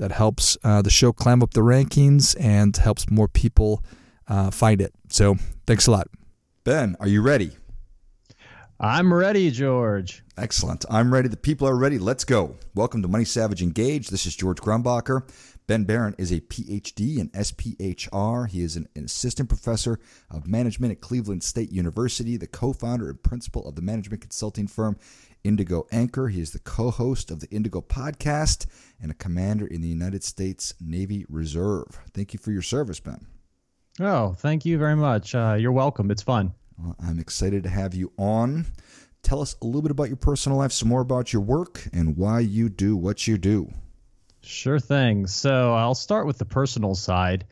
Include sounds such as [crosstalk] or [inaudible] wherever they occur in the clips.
That helps uh, the show climb up the rankings and helps more people uh, find it. So thanks a lot. Ben, are you ready? I'm ready, George. Excellent. I'm ready. The people are ready. Let's go. Welcome to Money Savage Engage. This is George Grombacher. Ben Baran is a PhD in SPHR. He is an, an assistant professor of management at Cleveland State University, the co founder and principal of the management consulting firm Indigo Anchor. He is the co host of the Indigo podcast and a commander in the United States Navy Reserve. Thank you for your service, Ben. Oh, thank you very much. Uh, you're welcome. It's fun. Well, I'm excited to have you on. Tell us a little bit about your personal life, some more about your work, and why you do what you do. Sure thing. So I'll start with the personal side.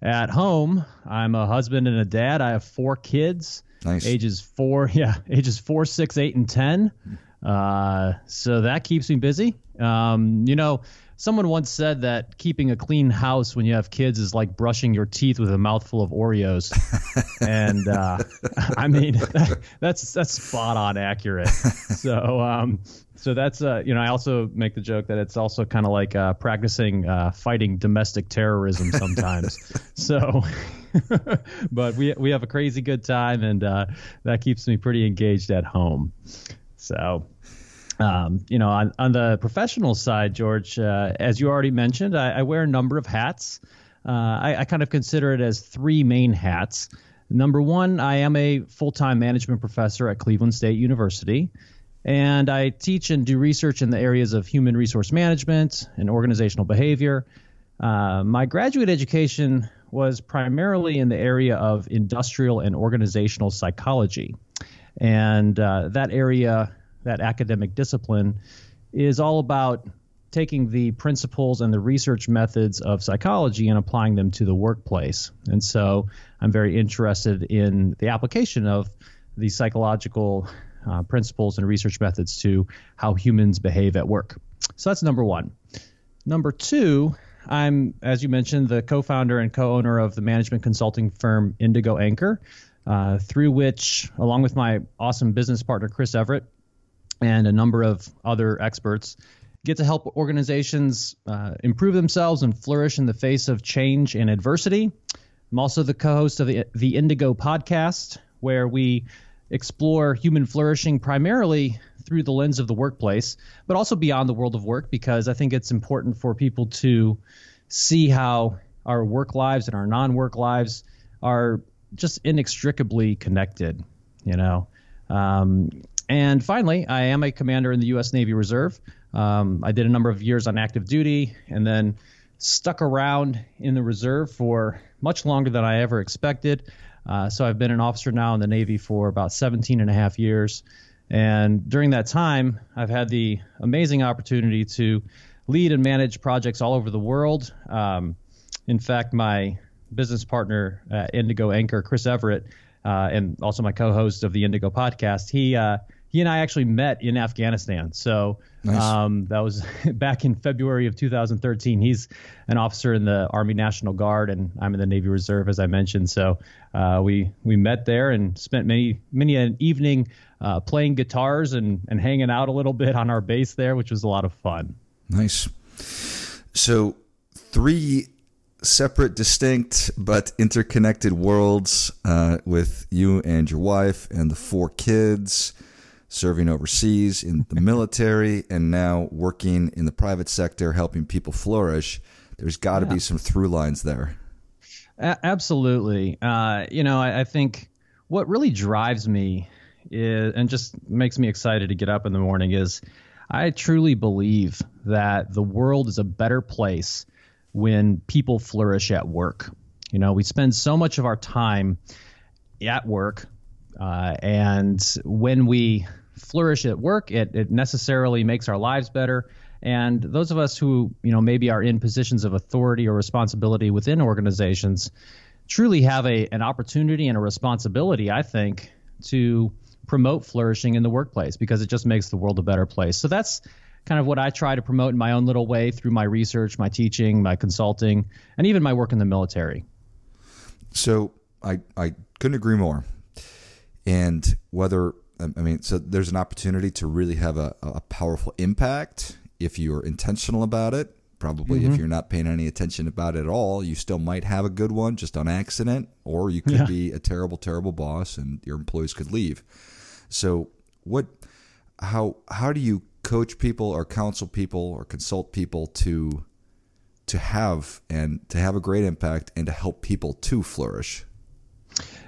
At home, I'm a husband and a dad. I have four kids. Nice. Ages four, [laughs] yeah, ages four, six, eight, and ten. Uh, so that keeps me busy. Um, you know, someone once said that keeping a clean house when you have kids is like brushing your teeth with a mouthful of Oreos. and uh, [laughs] I mean, [laughs] that's that's spot on accurate. So um, so that's uh, you know, I also make the joke that it's also kind of like uh, practicing uh, fighting domestic terrorism sometimes. [laughs] so, but we we have a crazy good time, and uh, that keeps me pretty engaged at home. So. Um, you know, on, on the professional side, George, uh, as you already mentioned, I, I, wear a number of hats. Uh, I, I, kind of consider it as three main hats. Number one, I am a full time management professor at Cleveland State University, and I teach and do research in the areas of human resource management and organizational behavior. Uh, my graduate education was primarily in the area of industrial and organizational psychology. And uh, that area that academic discipline is all about taking the principles and the research methods of psychology and applying them to the workplace. And so I'm very interested in the application of the psychological uh, principles and research methods to how humans behave at work. So that's number one. Number two, I'm, as you mentioned, the co founder and co owner of the management consulting firm Indigo Anchor, uh, through which, along with my awesome business partner, Chris Everett, and a number of other experts get to help organizations uh, improve themselves and flourish in the face of change and adversity. I'm also the co host of the, the Indigo podcast, where we explore human flourishing primarily through the lens of the workplace, but also beyond the world of work, because I think it's important for people to see how our work lives and our non work lives are just inextricably connected. You know, um, and finally, I am a commander in the U.S. Navy Reserve. Um, I did a number of years on active duty and then stuck around in the reserve for much longer than I ever expected. Uh, so I've been an officer now in the Navy for about 17 and a half years. And during that time, I've had the amazing opportunity to lead and manage projects all over the world. Um, in fact, my business partner at Indigo Anchor, Chris Everett, uh, and also my co-host of the Indigo podcast, he uh, he and I actually met in Afghanistan. So nice. um, that was [laughs] back in February of 2013. He's an officer in the Army National Guard, and I'm in the Navy Reserve, as I mentioned. So uh, we we met there and spent many many an evening uh, playing guitars and and hanging out a little bit on our base there, which was a lot of fun. Nice. So three separate, distinct, but interconnected worlds uh, with you and your wife and the four kids serving overseas in the [laughs] military and now working in the private sector, helping people flourish. There's got to yeah. be some through lines there. A- absolutely. Uh, you know, I, I, think what really drives me is, and just makes me excited to get up in the morning is I truly believe that the world is a better place when people flourish at work. You know, we spend so much of our time at work, uh, and when we flourish at work, it, it necessarily makes our lives better. And those of us who, you know, maybe are in positions of authority or responsibility within organizations truly have a an opportunity and a responsibility, I think, to promote flourishing in the workplace because it just makes the world a better place. So that's kind of what I try to promote in my own little way through my research, my teaching, my consulting, and even my work in the military. So I I couldn't agree more. And whether I mean, so there's an opportunity to really have a, a powerful impact if you're intentional about it. Probably mm-hmm. if you're not paying any attention about it at all, you still might have a good one just on accident, or you could yeah. be a terrible, terrible boss and your employees could leave. So what how how do you coach people or counsel people or consult people to to have and to have a great impact and to help people to flourish?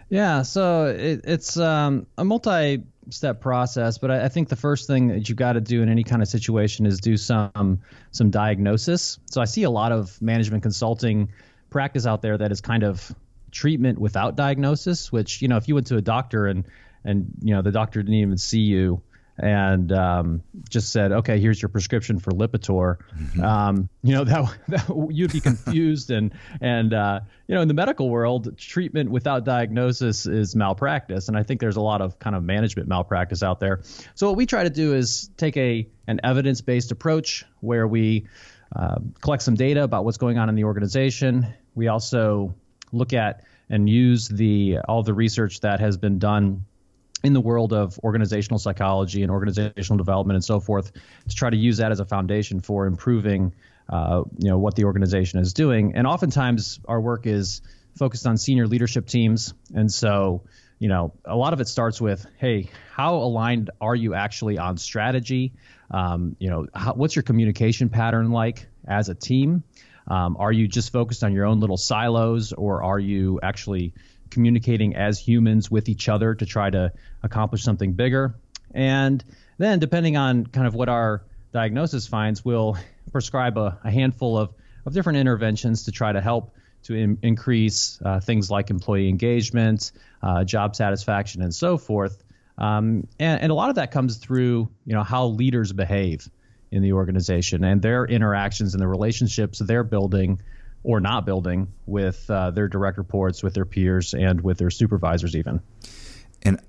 Yeah, so it, it's um, a multi step process, but I, I, think the first thing that you've got to do in any kind of situation is do some some diagnosis. So I see a lot of management consulting practice out there that is kind of treatment without diagnosis, which you know if you went to a doctor and and you know the doctor didn't even see you and um, just said, "Okay, here's your prescription for Lipitor," mm-hmm. um, you know [laughs] that, that, you'd be confused, and and uh, you know in the medical world, treatment without diagnosis is malpractice, and I think there's a lot of kind of management malpractice out there. So what we try to do is take a an evidence based approach where we uh, collect some data about what's going on in the organization. We also look at and use the all the research that has been done in the world of organizational psychology and organizational development and so forth to try to use that as a foundation for improving uh, you know what the organization is doing. And oftentimes our work is focused on senior leadership teams. And so you know a lot of it starts with hey how aligned are you actually on strategy? Um, you know how, what's your communication pattern like as a team? Um, are you just focused on your own little silos or are you actually communicating as humans with each other to try to accomplish something bigger. And then, depending on kind of what our diagnosis finds, we'll [laughs] prescribe a, a handful of, of different interventions to try to help to in, increase uh, things like employee engagement, uh, job satisfaction, and so forth. Um, and, and a lot of that comes through, you know, how leaders behave in the organization and their interactions and the relationships they're building or not building with uh, their direct reports, with their peers, and with their supervisors, even. And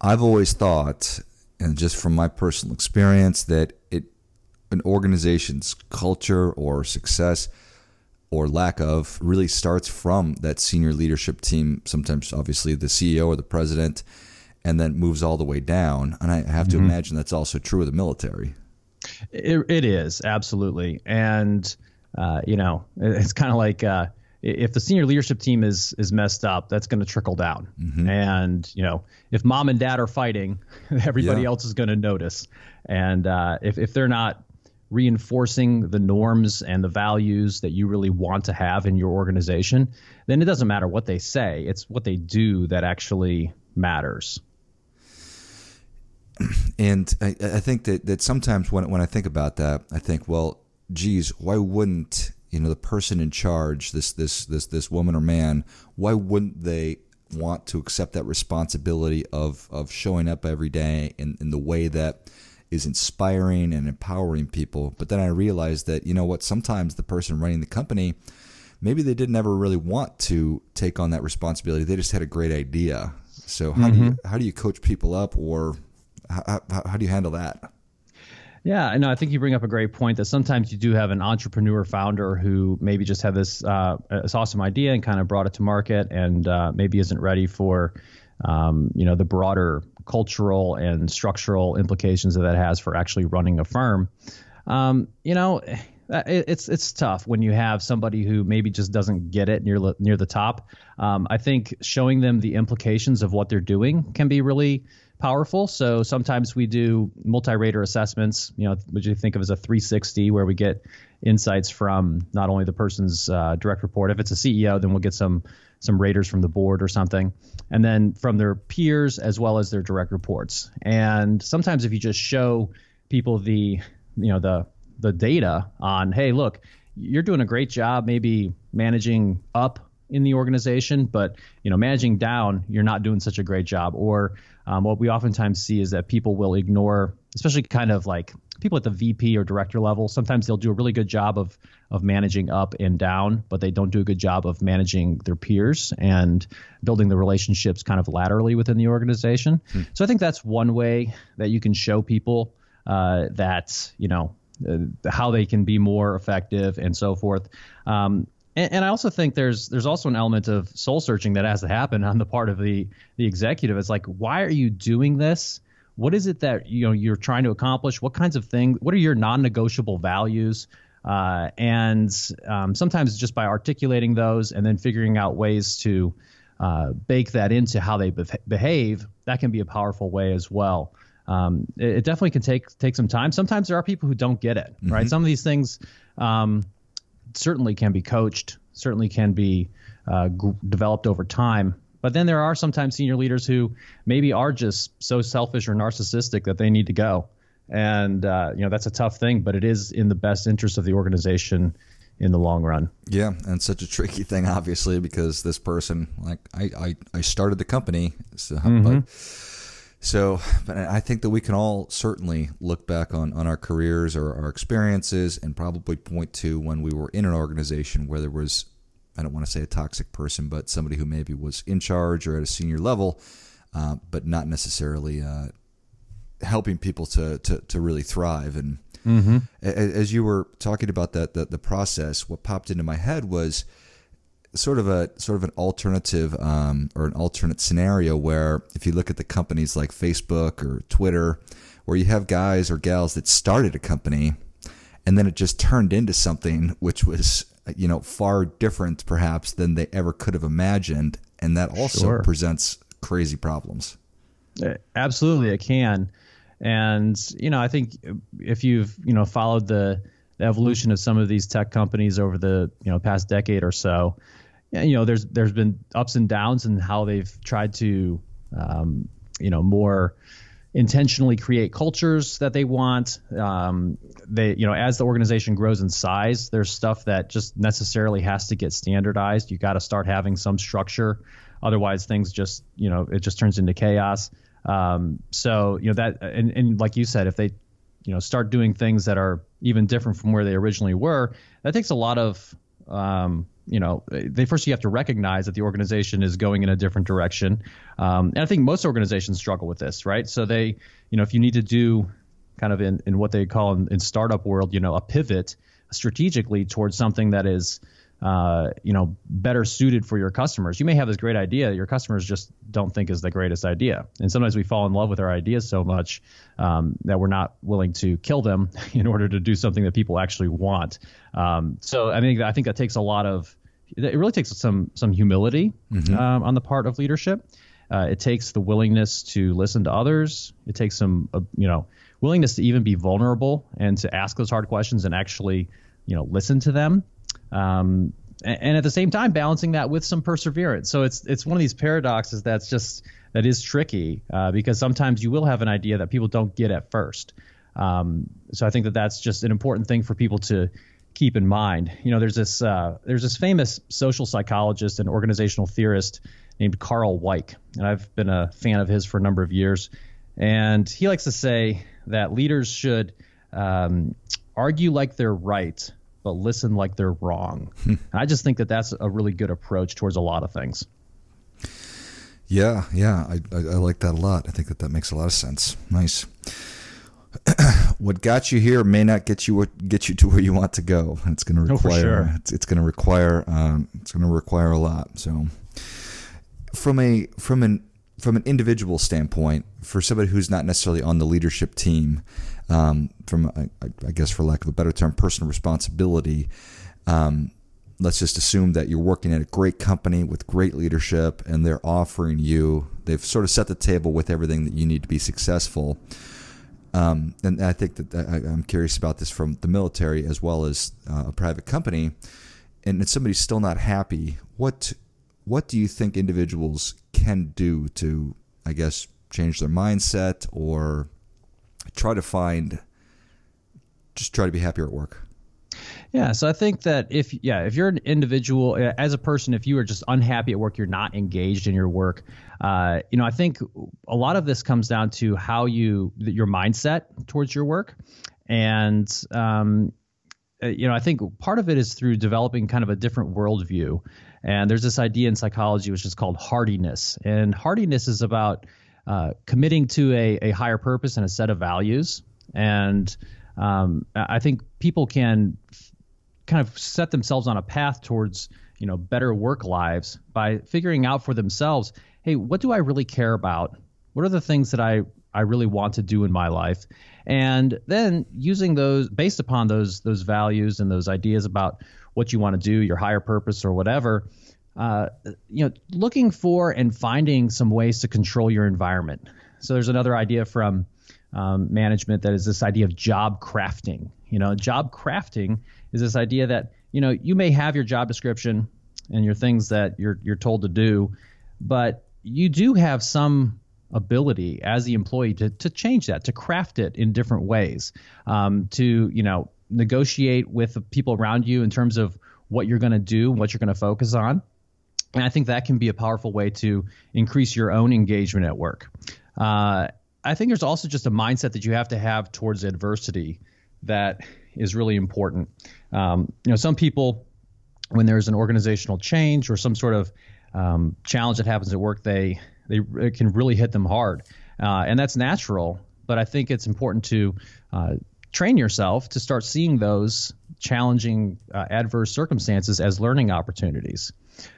I've always thought, and just from my personal experience, that it an organization's culture or success or lack of really starts from that senior leadership team. Sometimes, obviously, the CEO or the president, and then moves all the way down. And I have to mm-hmm. imagine that's also true of the military. it, it is absolutely, and uh, you know, it's kind of like uh, if the senior leadership team is is messed up, that's going to trickle down. Mm-hmm. And you know, if mom and dad are fighting, [laughs] everybody yeah. else is going to notice. And uh, if if they're not reinforcing the norms and the values that you really want to have in your organization, then it doesn't matter what they say. It's what they do that actually matters. And I, I think that, that sometimes when, when I think about that, I think, well, geez, why wouldn't you know the person in charge, this this this this woman or man, why wouldn't they want to accept that responsibility of of showing up every day in, in the way that is inspiring and empowering people? But then I realized that you know what, sometimes the person running the company, maybe they didn't ever really want to take on that responsibility. They just had a great idea. So how mm-hmm. do you how do you coach people up, or how, how, how do you handle that? Yeah, no, I think you bring up a great point that sometimes you do have an entrepreneur founder who maybe just had this uh, this awesome idea and kind of brought it to market and uh, maybe isn't ready for um, you know the broader cultural and structural implications that that has for actually running a firm. Um, you know, it's it's tough when you have somebody who maybe just doesn't get it near near the top. Um, I think showing them the implications of what they're doing can be really powerful. So sometimes we do multi-rater assessments, you know, what you think of as a 360 where we get insights from not only the person's uh, direct report. If it's a CEO, then we'll get some some raters from the board or something, and then from their peers as well as their direct reports. And sometimes if you just show people the you know the the data on, hey, look, you're doing a great job maybe managing up in the organization, but you know, managing down, you're not doing such a great job. Or um, what we oftentimes see is that people will ignore especially kind of like people at the VP or director level. Sometimes they'll do a really good job of of managing up and down, but they don't do a good job of managing their peers and building the relationships kind of laterally within the organization. Hmm. So I think that's one way that you can show people uh, that you know uh, how they can be more effective and so forth. Um, and, and, I also think there's there's also an element of soul searching that has to happen on the part of the the executive. It's like, why are you doing this? What is it that you know you're trying to accomplish? What kinds of things? What are your non-negotiable values? Uh, and um, sometimes just by articulating those and then figuring out ways to uh, bake that into how they be- behave, that can be a powerful way as well. Um, it, it, definitely can take take some time. Sometimes there are people who don't get it. Mm-hmm. Right. Some of these things. Um, certainly can be coached, certainly can be uh, g- developed over time. But then there are sometimes senior leaders who maybe are just so selfish or narcissistic that they need to go. And, uh, you know, that's a tough thing, but it is in the best interest of the organization in the long run. Yeah, and such a tricky thing, obviously, because this person, like, I, I, I started the company, so, mm-hmm. but so, but I think that we can all certainly look back on, on our careers or our experiences and probably point to when we were in an organization where there was, I don't want to say a toxic person, but somebody who maybe was in charge or at a senior level, uh, but not necessarily uh, helping people to, to, to really thrive. And mm-hmm. as you were talking about that, the, the process, what popped into my head was, sort of a sort of an alternative um, or an alternate scenario where if you look at the companies like Facebook or Twitter, where you have guys or gals that started a company and then it just turned into something which was you know far different perhaps than they ever could have imagined, and that also sure. presents crazy problems. Uh, absolutely, it can. And you know, I think if you've you know followed the the evolution of some of these tech companies over the you know past decade or so, you know, there's there's been ups and downs in how they've tried to, um, you know, more intentionally create cultures that they want. Um, they, you know, as the organization grows in size, there's stuff that just necessarily has to get standardized. You got to start having some structure, otherwise things just, you know, it just turns into chaos. Um, so, you know, that and, and like you said, if they, you know, start doing things that are even different from where they originally were, that takes a lot of um, you know, they first you have to recognize that the organization is going in a different direction. Um, and I think most organizations struggle with this, right? So they, you know, if you need to do kind of in, in what they call in, in startup world, you know, a pivot strategically towards something that is, uh, you know, better suited for your customers. You may have this great idea, your customers just don't think is the greatest idea. And sometimes we fall in love with our ideas so much um, that we're not willing to kill them [laughs] in order to do something that people actually want. Um, so I think I think that takes a lot of it really takes some some humility mm-hmm. um, on the part of leadership. Uh, it takes the willingness to listen to others. It takes some, uh, you know, willingness to even be vulnerable and to ask those hard questions and actually, you know, listen to them. Um, and, at the same time, balancing that with some perseverance. So it's it's one of these paradoxes that's just that is tricky uh, because sometimes you will have an idea that people don't get at first. Um, so I think that that's just an important thing for people to keep in mind. You know, there's this uh, there's this famous social psychologist and organizational theorist named Carl Weick, and I've been a fan of his for a number of years. And he likes to say that leaders should um, argue like they're right, but listen like they're wrong. [laughs] Hmm. I just think that that's a really good approach towards a lot of things. Yeah, yeah, I, I, I like that a lot. I think that that makes a lot of sense. Nice. [clears throat] what got you here may not get you get you to where you want to go. It's going to require. Oh, sure. It's, it's going to require. Um, it's going to require a lot. So, from a from an from an individual standpoint, for somebody who's not necessarily on the leadership team, um, from I, I, guess for lack of a better term, personal responsibility. Um, let's just assume that you're working at a great company with great leadership, and they're offering you. They've sort of set the table with everything that you need to be successful um, and I think that I, am curious about this from the military as well as uh, a private company. And if somebody's still not happy, what what do you think individuals can do to, I guess, change their mindset or try to find, just try to be happier at work? Yeah, so I think that if yeah, if you're an individual uh, as a person, if you are just unhappy at work, you're not engaged in your work. Uh, you know, I think a lot of this comes down to how you your mindset towards your work, and um, you know, I think part of it is through developing kind of a different worldview. And there's this idea in psychology which is called hardiness, and hardiness is about uh, committing to a, a higher purpose and a set of values. And um, I think people can kind of set themselves on a path towards you know better work lives by figuring out for themselves hey what do i really care about what are the things that i i really want to do in my life. And then using those based upon those those values and those ideas about what you want to do your higher purpose or whatever uh, you know looking for and finding some ways to control your environment. So there's another idea from um, management that is this idea of job crafting. You know job crafting is this idea that you know you may have your job description and your things that you're you're told to do, but you do have some ability as the employee to to change that, to craft it in different ways, um, to you know negotiate with the people around you in terms of what you're going to do, what you're going to focus on. And I think that can be a powerful way to increase your own engagement at work. Uh, I think there's also just a mindset that you have to have towards adversity that is really important. Um, you know, some people, when there's an organizational change or some sort of um, challenge that happens at work, they they it can really hit them hard, uh, and that's natural. But I think it's important to uh, train yourself to start seeing those challenging, uh, adverse circumstances as learning opportunities.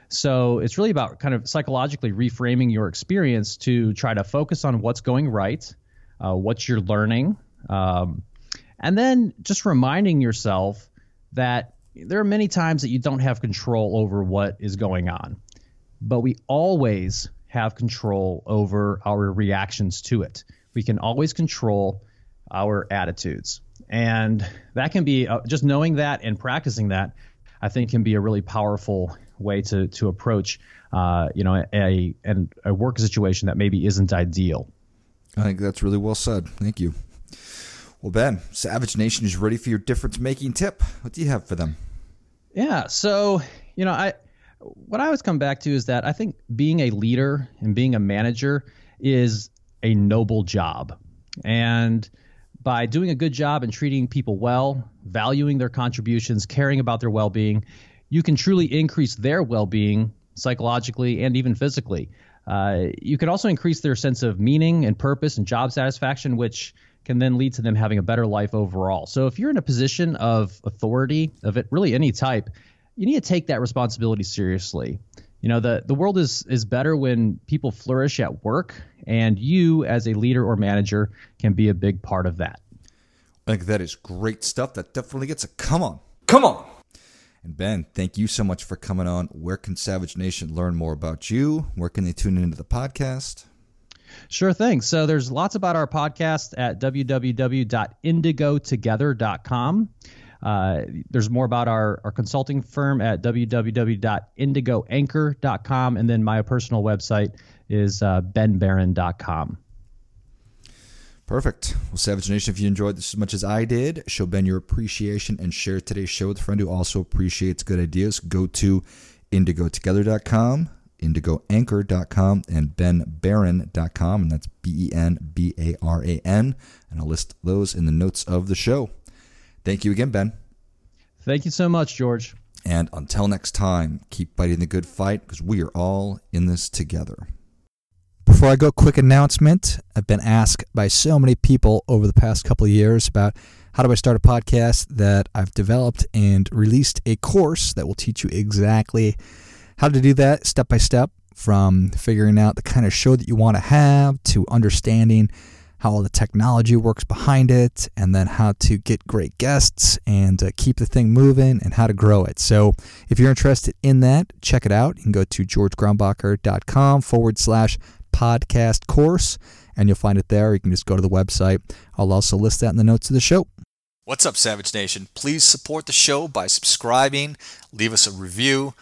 So it's really about kind of psychologically reframing your experience to try to focus on what's going right, uh, what you're learning, um, and then just reminding yourself that there are many times that you don't have control over what is going on, but we always have control over our reactions to it. We can always control our attitudes. And that can be uh, just knowing that and practicing that, I think, can be a really powerful way to, to approach, uh, you know, a, a, a work situation that maybe isn't ideal. I think that's really well said. Thank you. Well, Ben, Savage Nation is ready for your difference making tip. What do you have for them? Yeah. So, you know, I what I always come back to is that I think being a leader and being a manager is a noble job. And by doing a good job and treating people well, valuing their contributions, caring about their well being, you can truly increase their well being psychologically and even physically. Uh, you can also increase their sense of meaning and purpose and job satisfaction, which can then lead to them having a better life overall. So if you're in a position of authority of it really any type, you need to take that responsibility seriously. You know, the the world is is better when people flourish at work and you as a leader or manager can be a big part of that. I think that is great stuff. That definitely gets a come on. Come on. And Ben, thank you so much for coming on. Where can Savage Nation learn more about you? Where can they tune into the podcast? Sure thing. So there's lots about our podcast at www.indigotogether.com. Uh, there's more about our, our consulting firm at www.indigoanchor.com. And then my personal website is uh, benbaran.com. Perfect. Well, Savage Nation, if you enjoyed this as much as I did, show Ben your appreciation and share today's show with a friend who also appreciates good ideas. Go to indigotogether.com indigoanchor.com and benbaran.com, and that's B E N B A R A N. And I'll list those in the notes of the show. Thank you again, Ben. Thank you so much, George. And until next time, keep fighting the good fight because we are all in this together. Before I go, quick announcement. I've been asked by so many people over the past couple of years about how do I start a podcast that I've developed and released a course that will teach you exactly how to do that step by step from figuring out the kind of show that you want to have to understanding how all the technology works behind it, and then how to get great guests and uh, keep the thing moving and how to grow it. So, if you're interested in that, check it out. You can go to georgegrombacher.com forward slash podcast course, and you'll find it there. You can just go to the website. I'll also list that in the notes of the show. What's up, Savage Nation? Please support the show by subscribing, leave us a review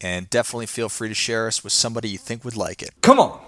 and definitely feel free to share us with somebody you think would like it. Come on!